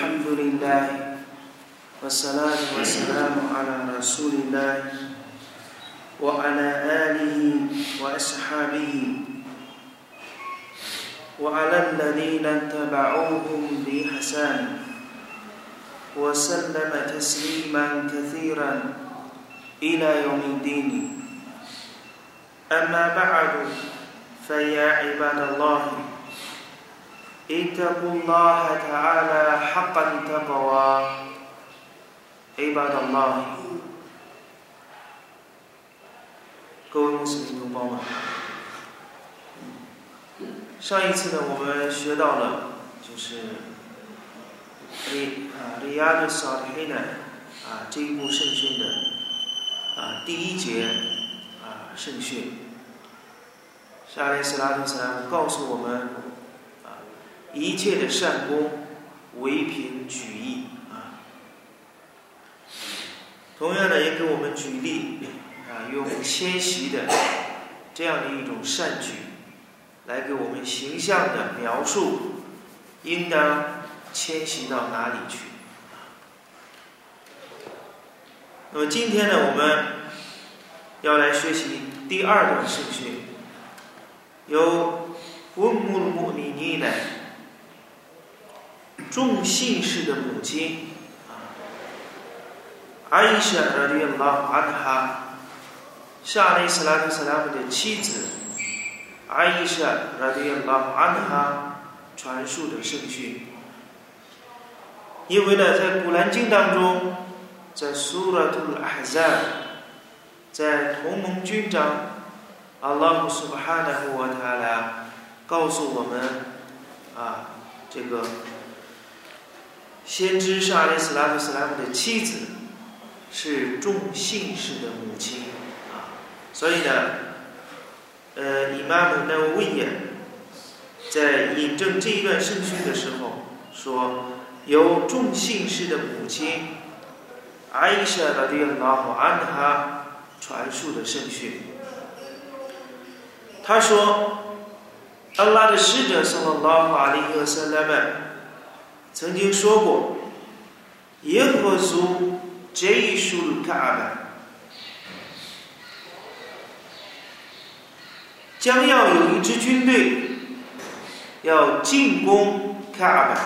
الحمد لله والصلاة والسلام على رسول الله وعلى آله وأصحابه وعلى الذين اتبعوهم بإحسان وسلم تسليما كثيرا إلى يوم الدين. أما بعد فيا عباد الله اتقوا الله تعالى حق التقوى عباد الله 各位穆斯林同胞们，上一次呢，我们学到了就是利啊利亚的萨利黑呢啊这一部圣训的啊第一节啊圣训，沙利斯拉特斯拉姆告诉我们啊 一切的善功唯凭举义啊，同样的也给我们举例。啊，用迁徙的这样的一种善举，来给我们形象的描述，应当迁徙到哪里去？那么今天呢，我们要来学习第二段圣训，由温穆穆米尼的众信士的母亲啊，阿伊莎拉迪拉阿哈。夏利斯拉特斯拉姆的妻子阿伊莎拉迪拉安哈传述的圣训，因为呢，在古兰经当中，在苏拉图阿哈赞，在同盟军长阿拉姆苏巴哈纳和瓦塔拉告诉我们啊，这个先知是阿利斯拉夫斯拉姆的妻子是众姓氏的母亲。啊所以呢，呃，伊玛目那威严在引证这一段圣训的时候说，由众姓氏的母亲阿伊莎拉迪拉和安哈传述的圣训。他说，安拉的使者圣拉拉法利和塞拉曼曾经说过，耶和族这一数卡巴。将要有一支军队要进攻卡尔巴。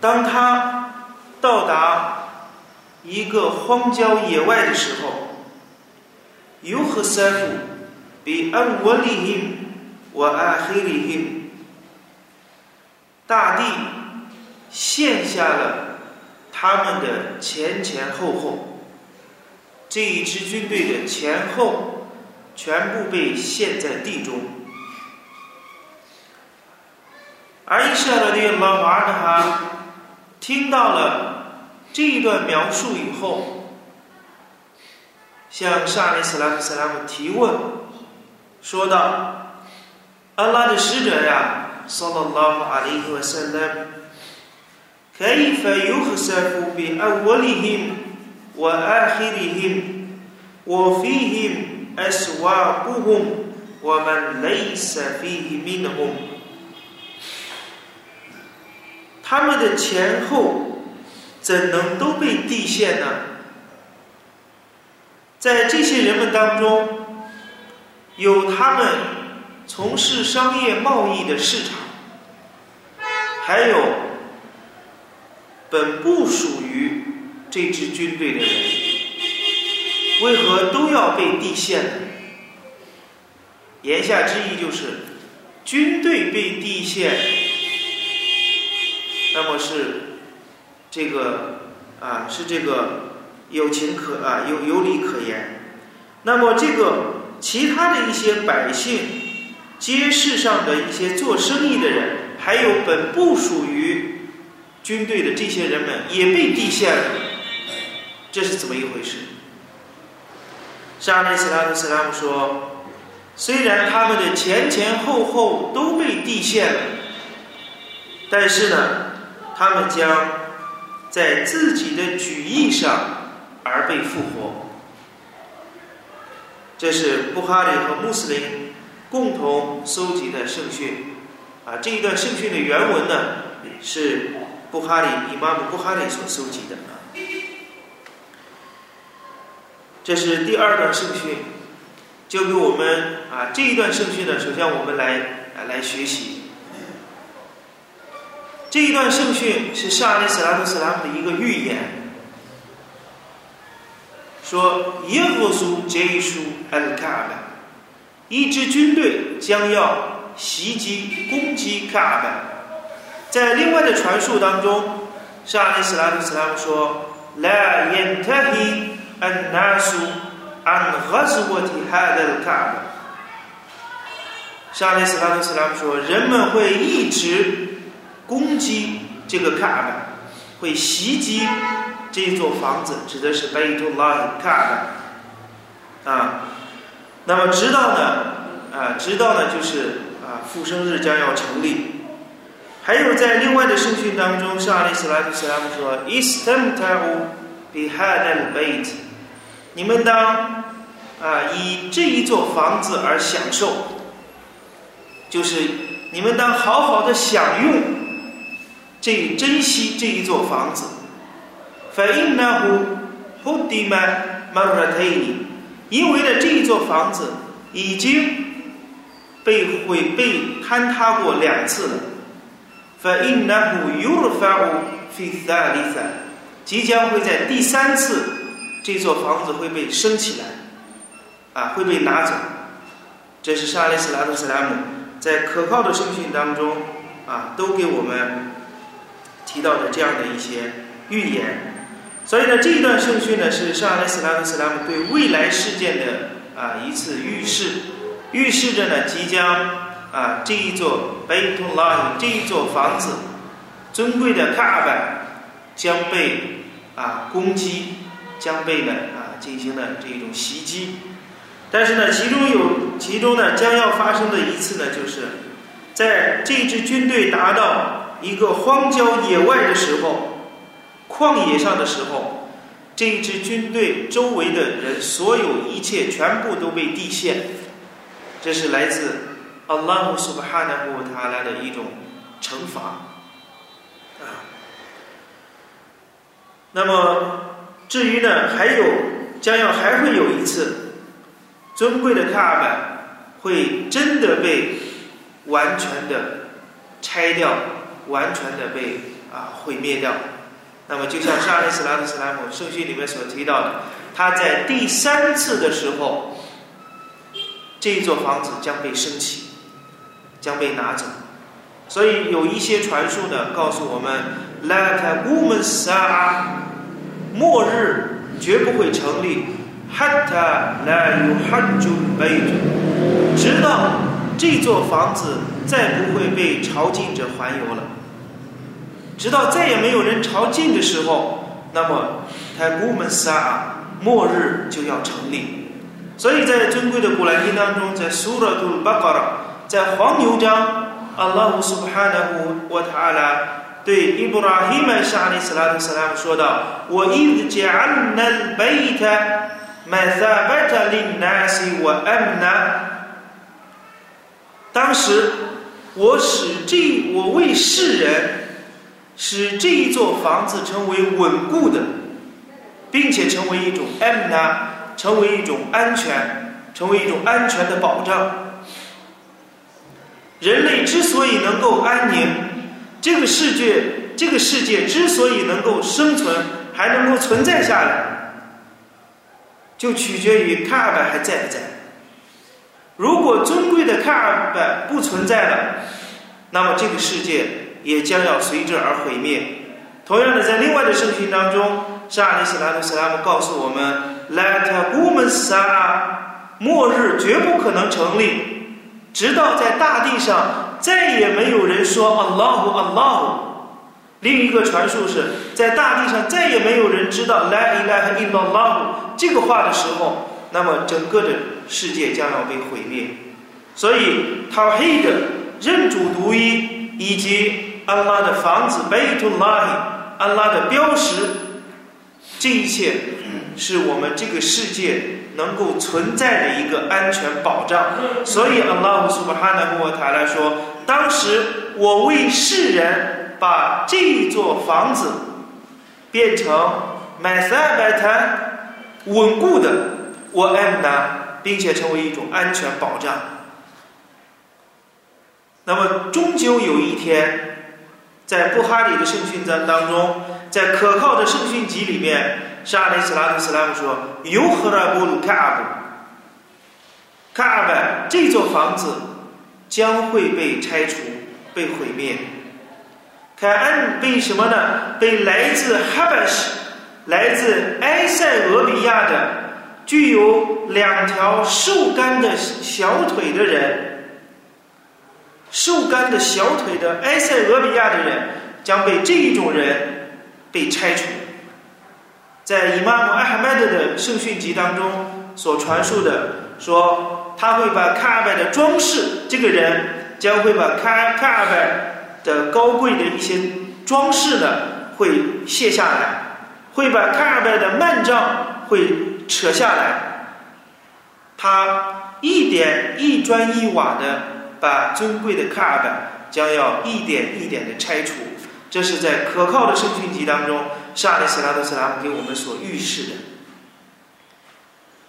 当他到达一个荒郊野外的时候，尤和塞夫比安沃利因我安黑利因，大地陷下了他们的前前后后，这一支军队的前后。全部被陷在地中。而伊莎的那老娃呢？哈，听到了这一段描述以后，向沙利斯拉夫斯拉姆提问，说道：“安拉的使者呀，萨拉拉夫阿里和塞勒，可以发尤和塞夫比安沃里辛，我安黑里辛，我非辛。” أسواقهم ومن ليس فيه منهم 他们的前后怎能都被地陷呢？在这些人们当中，有他们从事商业贸易的市场， 还有本不属于这支军队的人。为何都要被地陷呢？言下之意就是，军队被地陷，那么是这个啊，是这个有情可啊，有有理可言。那么这个其他的一些百姓，街市上的一些做生意的人，还有本不属于军队的这些人们，也被地陷了。这是怎么一回事？沙利斯拉特斯拉姆说：“虽然他们的前前后后都被地陷了，但是呢，他们将在自己的举义上而被复活。”这是布哈里和穆斯林共同搜集的圣训。啊，这一段圣训的原文呢，是布哈里伊玛目布哈里所收集的啊。这是第二段圣训，就给我们啊这一段圣训呢，首先我们来啊来学习。这一段圣训是沙利斯拉特斯拉姆的一个预言，说耶和苏杰书尔卡巴，一支军队将要袭击攻击卡巴。在另外的传述当中，沙利斯拉特斯拉姆说：“La yantahi。” الناس عن غزوة هذا الكعبة 沙利斯拉特斯拉姆说：“人们会一直攻击这个卡巴，会袭击这座房子，指的是贝图拉卡巴啊。那么直到呢啊，直到呢就是啊 复生日将要成立。还有在另外的圣训当中，沙利斯拉特斯拉姆说：‘istamta'u bi hadal bait’。”你们当啊以这一座房子而享受，就是你们当好好的享用这珍惜这一座房子。فإنه هدم مرتين，因为呢这一座房子已经 被毁被坍塌过两次了。فإنه يرفع في الثالثة，即将会在第三次。这座房子会被升起来，啊，会被拿走。这是沙利斯拉特斯拉姆在可靠的圣训当中啊，都给我们提到的这样的一些预言。所以呢，这一段圣训呢，是沙利斯拉特斯拉姆对未来事件的啊一次预示， 预示着呢即将啊这一座贝图拉这一座房子尊贵的卡巴将被啊攻击。将被呢啊进行了这种袭击，但是呢，其中有其中呢将要发生的一次呢，就是在这支军队达到一个荒郊野外的时候，旷野上的时候，这支军队周围的人所有一切全部都被地陷，这是来自阿拉姆苏巴哈纳布塔拉的一种惩罚啊，那么。至于呢，还有将要还会有一次尊贵的卡巴会真的被完全的拆掉，完全的被啊毁灭掉。那么，就像沙利斯拉特斯拉姆圣训里面所提到的，他在第三次的时候，这一座房子将被升起，将被拿走。所以有一些传述呢，告诉我们：“La ta gumen sa。”末日绝不会成立，hatta la yuhajjul bayt，直到这座房子再不会被朝觐者环游了，直到再也没有人朝觐的时候，那么泰古门萨末日就要成立。所以在尊贵的古兰经当中，在苏拉图巴卡拉，在黄牛章，阿拉姆苏巴纳胡瓦塔拉。对伊布拉希曼沙利斯拉特斯拉姆说道：“我一直讲那贝塔麦萨贝塔林纳西我安纳。当时我使这我为世人使这一座房子成为稳固的，并且成为一种安纳，成为一种安全，成为一种安全的保障。人类之所以能够安宁。”这个世界，这个世界之所以能够生存，还能够存在下来，就取决于卡尔拜还在不在。如果尊贵的卡尔拜不存在了，那么这个世界也将要随之而毁灭。同样的，在另外的圣训当中，沙利斯拉图斯拉姆告诉我们：“Let women sa，末日绝不可能成立，直到在大地上。”再也没有人说 Allah Allah。另一个传述是在大地上再也没有人知道 La ilaha illallah 这个话的时候，那么整个的世界将要被毁灭。所以 Tawhid 认主独一以及安拉的房子 Baytullah 安拉的标识，这一切是我们这个世界能够存在的一个安全保障。所以 Allah Subhanahu wa Taala 说。当时我为世人把这座房子变成买三百台稳固的我 M 呢，并且成为一种安全保障。那么，终究有一天，在布哈里的圣训章当中，在可靠的圣训集里面，沙利斯拉特斯拉姆说：“尤赫拉布鲁卡阿布，卡阿布这座房子将会被拆除、被毁灭。凯恩被什么呢？被来自哈巴什、来自埃塞俄比亚的具有两条瘦干的小腿的人。”瘦干的小腿的埃塞俄比亚的人将被这一种人被拆除。在伊玛目艾哈迈德的圣训集当中所传述的说，他会把卡尔拜的装饰，这个人将会把卡卡尔拜的高贵的一些装饰呢会卸下来，会把卡尔拜的幔帐会扯下来，他一点一砖一瓦的。把尊贵的卡尔本将要一点一点的拆除，这是在可靠的圣训集当中，沙利斯拉德斯拉姆给我们所预示的。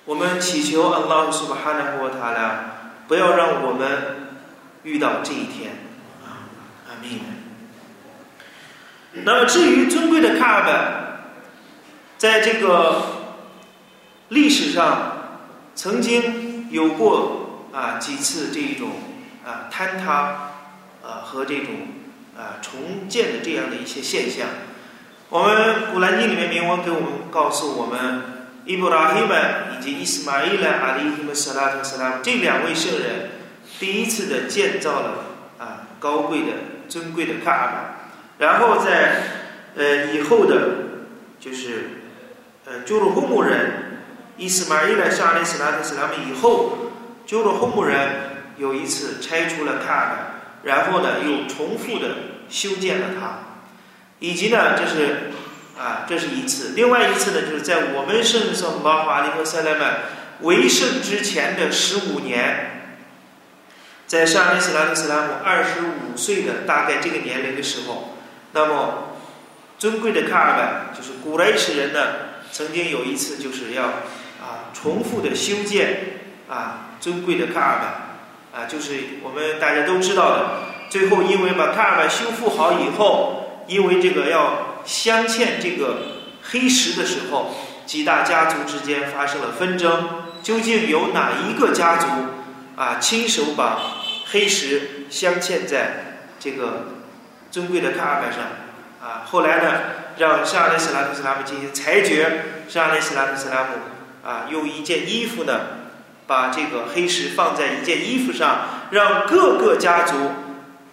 我们祈求阿拉苏巴哈纳沃塔拉不要让我们遇到这一天。啊，阿弥。那么至于尊贵的卡尔本，在这个历史上曾经有过啊几次这一种。啊，坍塌，啊和这种啊重建的这样的一些现象，我们古兰经里面明文给我们告诉我们，伊布拉希曼以及伊斯玛伊兰阿里伊姆斯拉特斯拉这两位圣人，第一次的建造了啊高贵的尊贵的卡巴，然后在呃以后的，就是呃鸠鲁呼木人伊斯玛伊兰沙利斯拉特斯拉姆以后，鸠鲁呼木人。有一次拆除了卡尔，然后呢又重复的修建了它，以及呢这是啊这是一次，另外一次呢就是在我们圣圣拉华利和塞勒曼为圣之前的十五年，在沙利斯拉特斯拉姆二十五岁的大概这个年龄的时候，那么尊贵的卡尔本就是古莱什人呢曾经有一次就是要啊重复的修建啊尊贵的卡尔本。啊，就是我们大家都知道的，最后因为把卡尔巴修复好以后，因为这个要镶嵌这个黑石的时候，几大家族之间发生了纷争，究竟有哪一个家族啊亲手把黑石镶嵌在这个尊贵的卡尔巴上？啊，后来呢，让沙雷斯拉特斯拉姆进行裁决，沙雷斯拉特斯拉姆啊用一件衣服呢。把这个黑石放在一件衣服上，让各个家族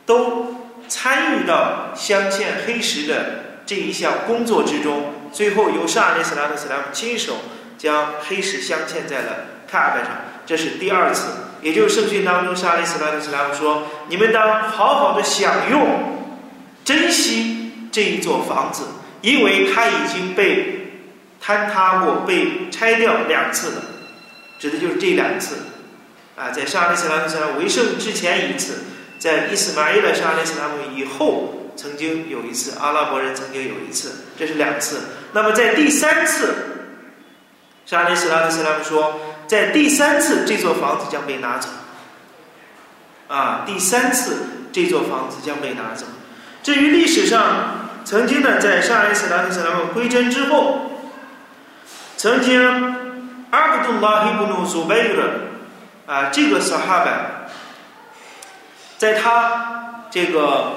都参与到镶嵌黑石的这一项工作之中。最后由沙利斯拉特斯拉姆亲手将黑石镶嵌在了卡尔拜上，这是第二次。也就是圣训当中，沙利斯拉特斯拉姆说：“你们当好好的享用、珍惜这一座房子，因为它已经被坍塌过、被拆掉两次了。”指的就是这两次，啊，在沙利斯拉姆斯拉姆为圣之前一次，在伊斯玛伊勒沙利斯拉姆以后曾经有一次，阿拉伯人曾经有一次，这是两次。那么在第三次，沙利斯拉姆斯拉姆说，在第三次这座房子将被拿走，啊，第三次这座房子将被拿走。至于历史上曾经呢，在沙利斯拉姆斯拉姆归真之后，曾经。阿卜杜拉希布努苏贝尔，啊，这个是哈拜，在他这个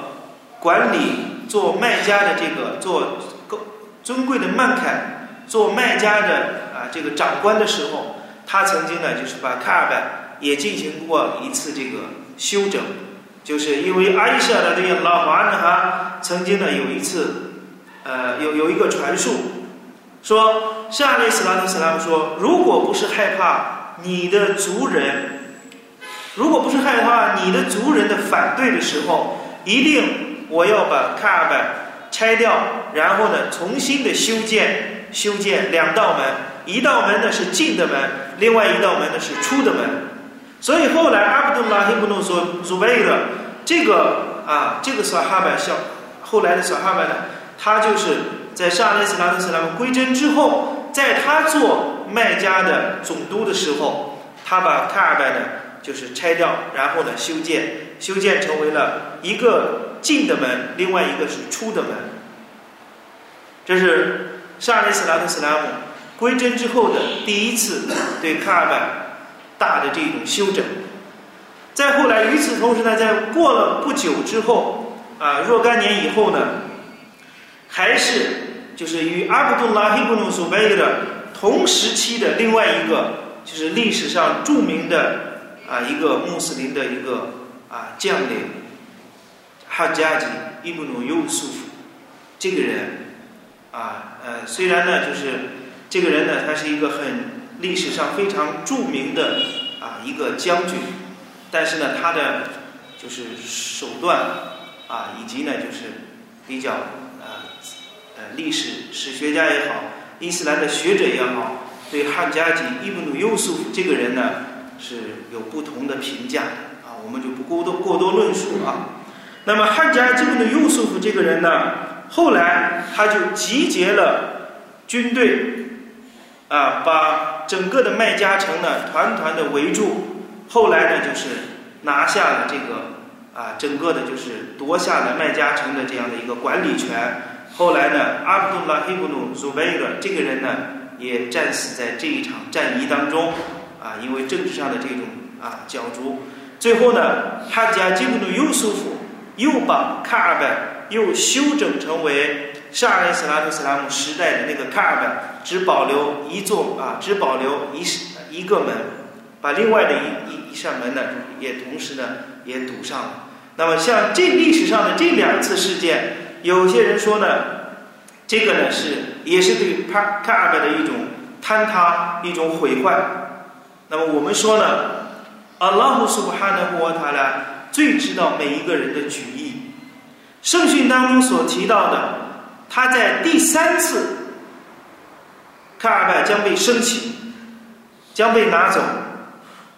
管理做卖家的这个做尊贵的曼凯做卖家的啊这个长官的时候，他曾经呢就是把卡尔拜也进行过一次这个修整，就是因为阿伊莎的这个老华呢哈曾经呢有一次，呃有有一个传述。说，下列斯拉特斯拉姆说，如果不是害怕你的族人，如果不是害怕你的族人的反对的时候，一定我要把卡尔拜拆掉，然后呢，重新的修建，修建两道门，一道门呢是进的门，另外一道门呢是出的门。所以后来阿卜杜拉希布努说，祖贝的这个啊，这个小哈拜笑，后来的小哈巴呢，他就是在沙利斯拉特斯拉姆归真之后，在他做麦加的总督的时候，他把卡尔拜呢就是拆掉，然后呢修建，修建成为了一个进的门，另外一个是出的门。这是沙利斯拉特斯拉姆归真之后的第一次对卡尔拜大的这种修整。再后来，与此同时呢，在过了不久之后，啊，若干年以后呢，还是就是与阿卜杜拉希布努苏贝的同时期的另外一个，就是历史上著名的啊一个穆斯林的一个啊将领哈加吉伊布努尤苏夫这个人啊呃，虽然呢，就是这个人呢，他是一个很历史上非常著名的啊一个将军。但是呢，他的就是手段啊，以及呢，就是比较呃历史史学家也好，伊斯兰的学者也好，对汉加吉伊布努尤苏夫这个人呢是有不同的评价啊，我们就不过多过多论述啊。那么汉加吉伊布努尤苏夫这个人呢，后来他就集结了军队啊，把整个的麦加城呢团团的围住。后来呢，就是拿下了这个啊，整个的就是夺下了麦加城的这样的一个管理权。后来呢，阿卜杜拉·黑布努·苏贝格这个人呢，也战死在这一场战役当中啊，因为政治上的这种啊角逐。最后呢，哈加吉布努·尤苏夫又把卡尔拜又修整成为沙尔斯拉特斯拉姆时代的那个卡尔拜，只保留一座啊，只保留一一个门。把另外的一一一扇门呢，也同时呢也堵上了。那么像这历史上的这两次事件，有些人说呢，这个呢是也是对帕卡尔的一种坍塌、一种毁坏。那么我们说呢，阿拉姆苏布哈的穆瓦塔拉最知道每一个人的举意。圣训当中所提到的，他在第三次卡尔拜将被升起，将被拿走。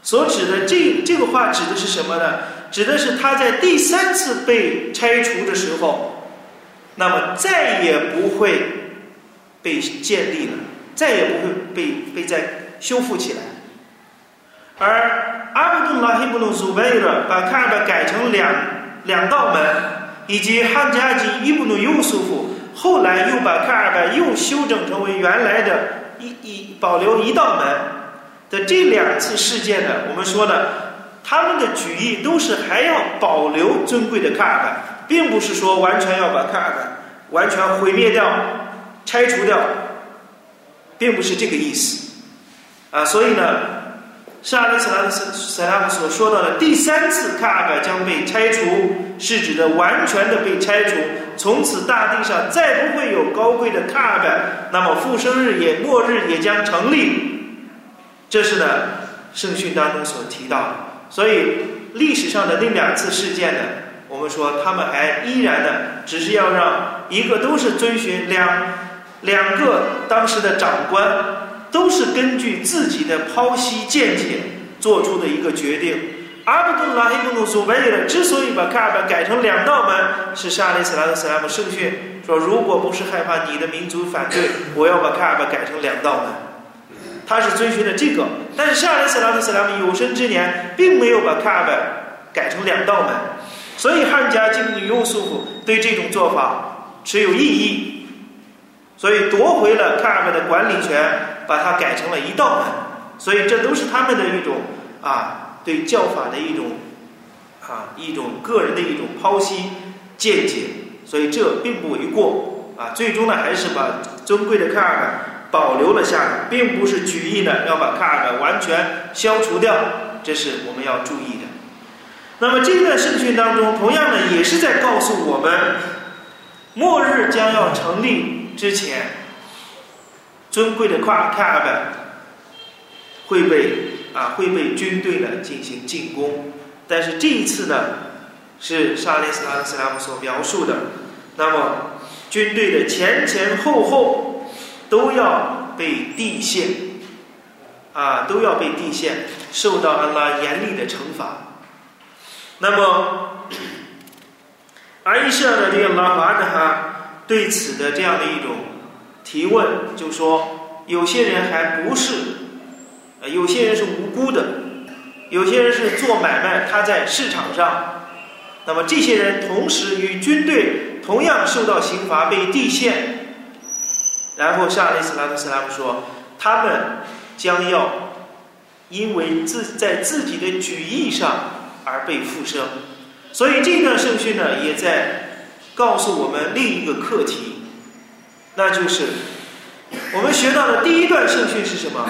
所指的这这个话指的是什么呢？指的是他在第三次被拆除的时候，那么再也不会被建立了，再也不会被被再修复起来。而阿卜杜拉希布鲁苏贝尔把卡尔巴改成两两道门，以及汉加吉伊布努尤苏夫后来又把卡尔巴又修整成为原来的一一保留一道门。的这两次事件呢，我们说呢，他们的举意都是还要保留尊贵的卡尔拜，并不是说完全要把卡尔拜完全毁灭掉、拆除掉，并不是这个意思啊。所以呢，沙利斯拉斯塞拉姆所说到的第三次卡尔拜将被拆除，是指的完全的被拆除，从此大地上再不会有高贵的卡尔拜，那么复生日也末日也将成立。这是呢，圣训当中所提到的。所以历史上的那两次事件呢，我们说他们还依然的，只是要让一个都是遵循两两个当时的长官，都是根据自己的剖析见解做出的一个决定。阿卜杜拉希布努苏维尔之所以把卡尔巴改成两道门，是沙利斯拉德斯拉姆圣训说，如果不是害怕你的民族反对，我要把卡尔巴改成两道门。他是遵循的这个，但是沙利斯拉特斯拉姆有生之年并没有把卡尔改成两道门，所以汉家经女优素对这种做法持有异议，所以夺回了卡尔拜的管理权，把它改成了一道门，所以这都是他们的一种啊对教法的一种啊一种个人的一种剖析见解，所以这并不为过啊，最终呢还是把尊贵的卡尔拜。保留了下来，并不是举意呢要把卡尔拜完全消除掉，这是我们要注意的。那么这段圣训当中，同样呢也是在告诉我们，末日将要成立之前，尊贵的夸卡尔拜会被啊会被军队呢进行进攻。但是这一次呢，是沙利斯拉斯拉姆所描述的，那么军队的前前后后。都要被地陷，啊，都要被地陷，受到安拉严厉的惩罚。那么，阿伊舍的这个拉法的哈对此的这样的一种提问，就说有些人还不是，呃，有些人是无辜的，有些人是做买卖，他在市场上，那么这些人同时与军队同样受到刑罚，被地陷。然后沙利斯拉特斯拉姆说，他们将要因为自在自己的举义上而被复生。所以这段圣训呢，也在告诉我们另一个课题，那就是我们学到的第一段圣训是什么？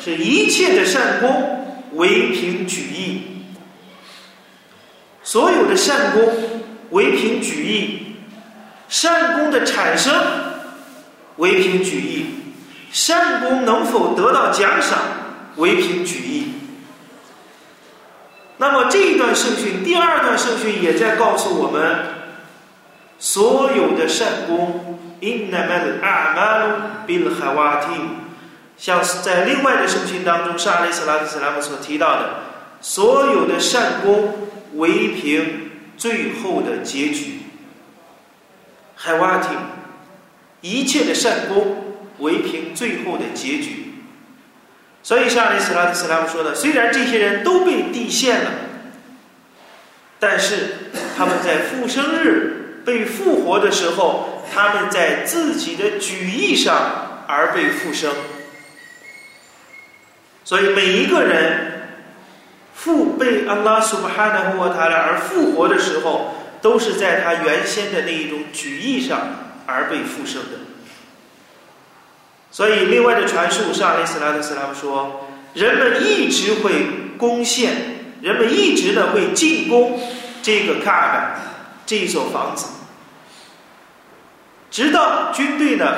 是一切的善功唯凭举义，所有的善功唯凭举义，善功的产生唯凭举义，善功能否得到奖赏唯凭举义。那么这一段圣训，第二段圣训也在告诉我们，所有的善功，innamal bil h a w a t i 像在另外的圣训当中，沙利斯拉特斯拉姆所提到的，所有的善功唯凭最后的结局 h a w a t i 一切的善功唯凭最后的结局。所以，沙利斯拉特斯拉姆说的，虽然这些人都被地陷了，但是他们在复生日被复活的时候，他们在自己的举义上而被复生。所以，每一个人复被安拉苏巴哈纳呼塔拉而复活的时候，都是在他原先的那一种举义上而被复生的。所以，另外的传述上，阿里斯拉特斯拉姆说，人们一直会攻陷，人们一直呢会进攻这个卡尔的这一所房子，直到军队呢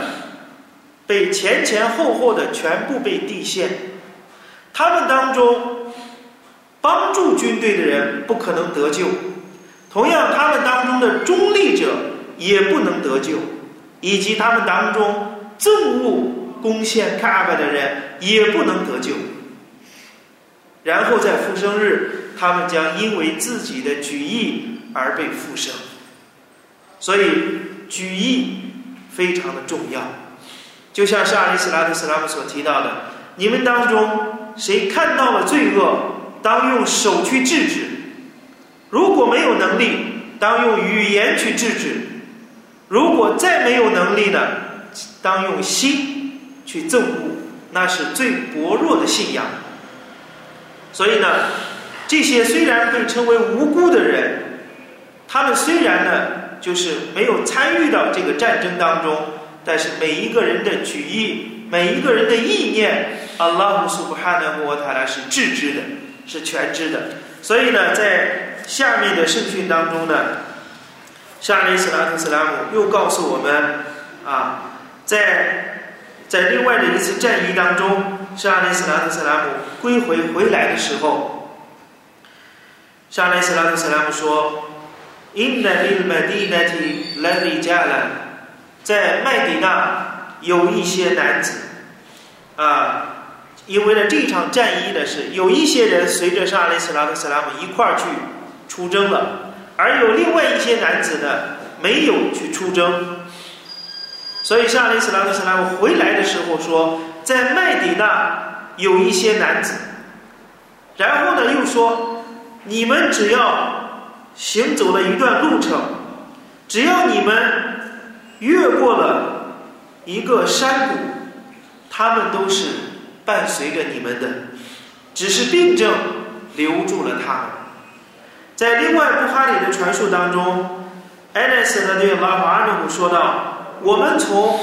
被前前后后的全部被地陷，他们当中帮助军队的人不可能得救，同样，他们当中的中立者也不能得救，以及他们当中憎恶。攻陷卡巴的人也不能得救，然后在复生日，他们将因为自己的举义而被复生。所以举义非常的重要，就像沙利斯拉特斯拉姆所提到的：你们当中谁看到了罪恶，当用手去制止；如果没有能力，当用语言去制止；如果再没有能力呢，当用心。去憎恶，那是最薄弱的信仰。所以呢，这些虽然被称为无辜的人，他们虽然呢就是没有参与到这个战争当中，但是每一个人的举意，每一个人的意念，阿拉姆苏布哈纳摩塔拉是致知的，是全知的。所以呢，在下面的圣训当中呢，沙利斯拉特斯拉姆又告诉我们啊，在。在另外的一次战役当中，沙雷斯拉特·斯拉姆归回回来的时候，沙雷斯拉特·斯拉姆说：“In the Medina, Lady Jala，在麦迪那有一些男子啊，因为呢这场战役呢是有一些人随着沙雷斯拉特·斯拉姆一块儿去出征了，而有另外一些男子呢没有去出征。”所以，沙利斯拉特斯拉姆回来的时候说，在麦迪那有一些男子，然后呢又说，你们只要行走了一段路程，只要你们越过了一个山谷，他们都是伴随着你们的，只是病症留住了他们。在另外布哈里的传述当中，艾奈斯呢对拉法阿努姆说道。我们从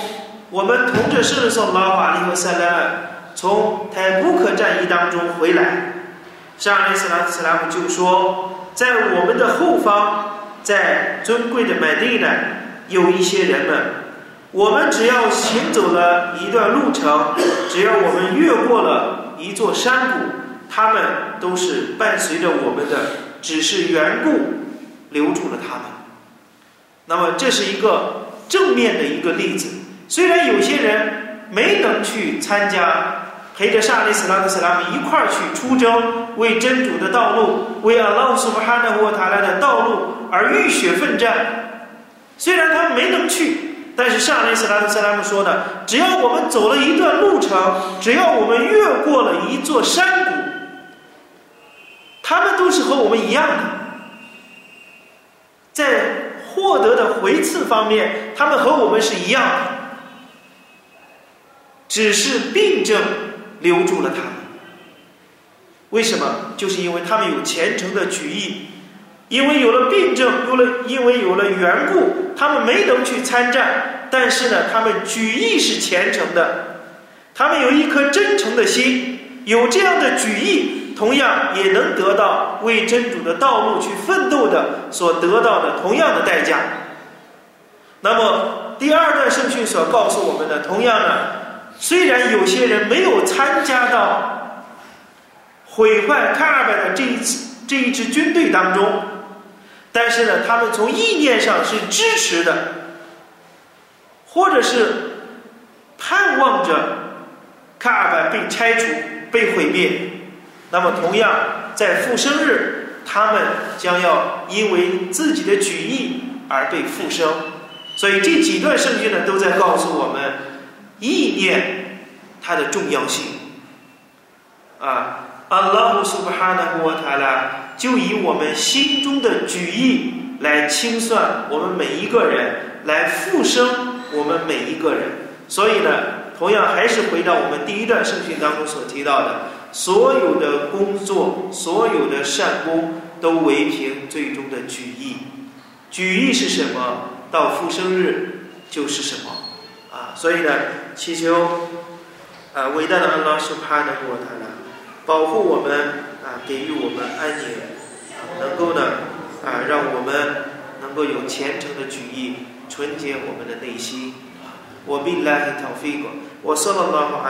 我们同着圣圣拉法利和塞莱尔从泰布克战役当中回来，上利斯拉斯拉姆就说，在我们的后方，在尊贵的麦地呢，有一些人们，我们只要行走了一段路程，只要我们越过了一座山谷，他们都是伴随着我们的，只是缘故留住了他们。那么这是一个。正面的一个例子，虽然有些人没能去参加，陪着沙利斯拉克斯拉姆一块儿去出征，为真主的道路，为阿拉苏巴哈纳沃塔拉的道路而浴血奋战，虽然他们没能去，但是上来斯拉姆斯拉姆说呢，只要我们走了一段路程，只要我们越过了一座山谷，他们都是和我们一样的，在获得的回赐方面，他们和我们是一样的，只是病症留住了他们。为什么？就是因为他们有虔诚的举义，因为有了病症，有了因为有了缘故，他们没能去参战。但是呢，他们举义是虔诚的，他们有一颗真诚的心，有这样的举义，同样也能得到为真主的道路去奋斗的所得到的同样的代价。那么第二段圣训所告诉我们的，同样呢，虽然有些人没有参加到。毁坏卡尔拜的这一次这一支军队当中，但是呢，他们从意念上是支持的，或者是盼望着卡尔拜被拆除、被毁灭。那么，同样在复生日，他们将要因为自己的举义而被复生。所以这几段圣经呢，都在告诉我们意念它的重要性啊。阿拉姆苏巴哈纳古塔拉就以我们心中的举意来清算我们每一个人，来复生我们每一个人。所以呢，同样还是回到我们第一段圣训当中所提到的，所有的工作，所有的善功，都唯凭最终的举意。举意是什么？到复生日就是什么？啊，所以呢，祈求啊，伟大的阿拉苏巴哈纳古塔拉。保护我们啊，给予我们安宁，能够呢啊，让我们能够有虔诚的举意，纯洁我们的内心。我比拉希陶菲过，我说了拉哈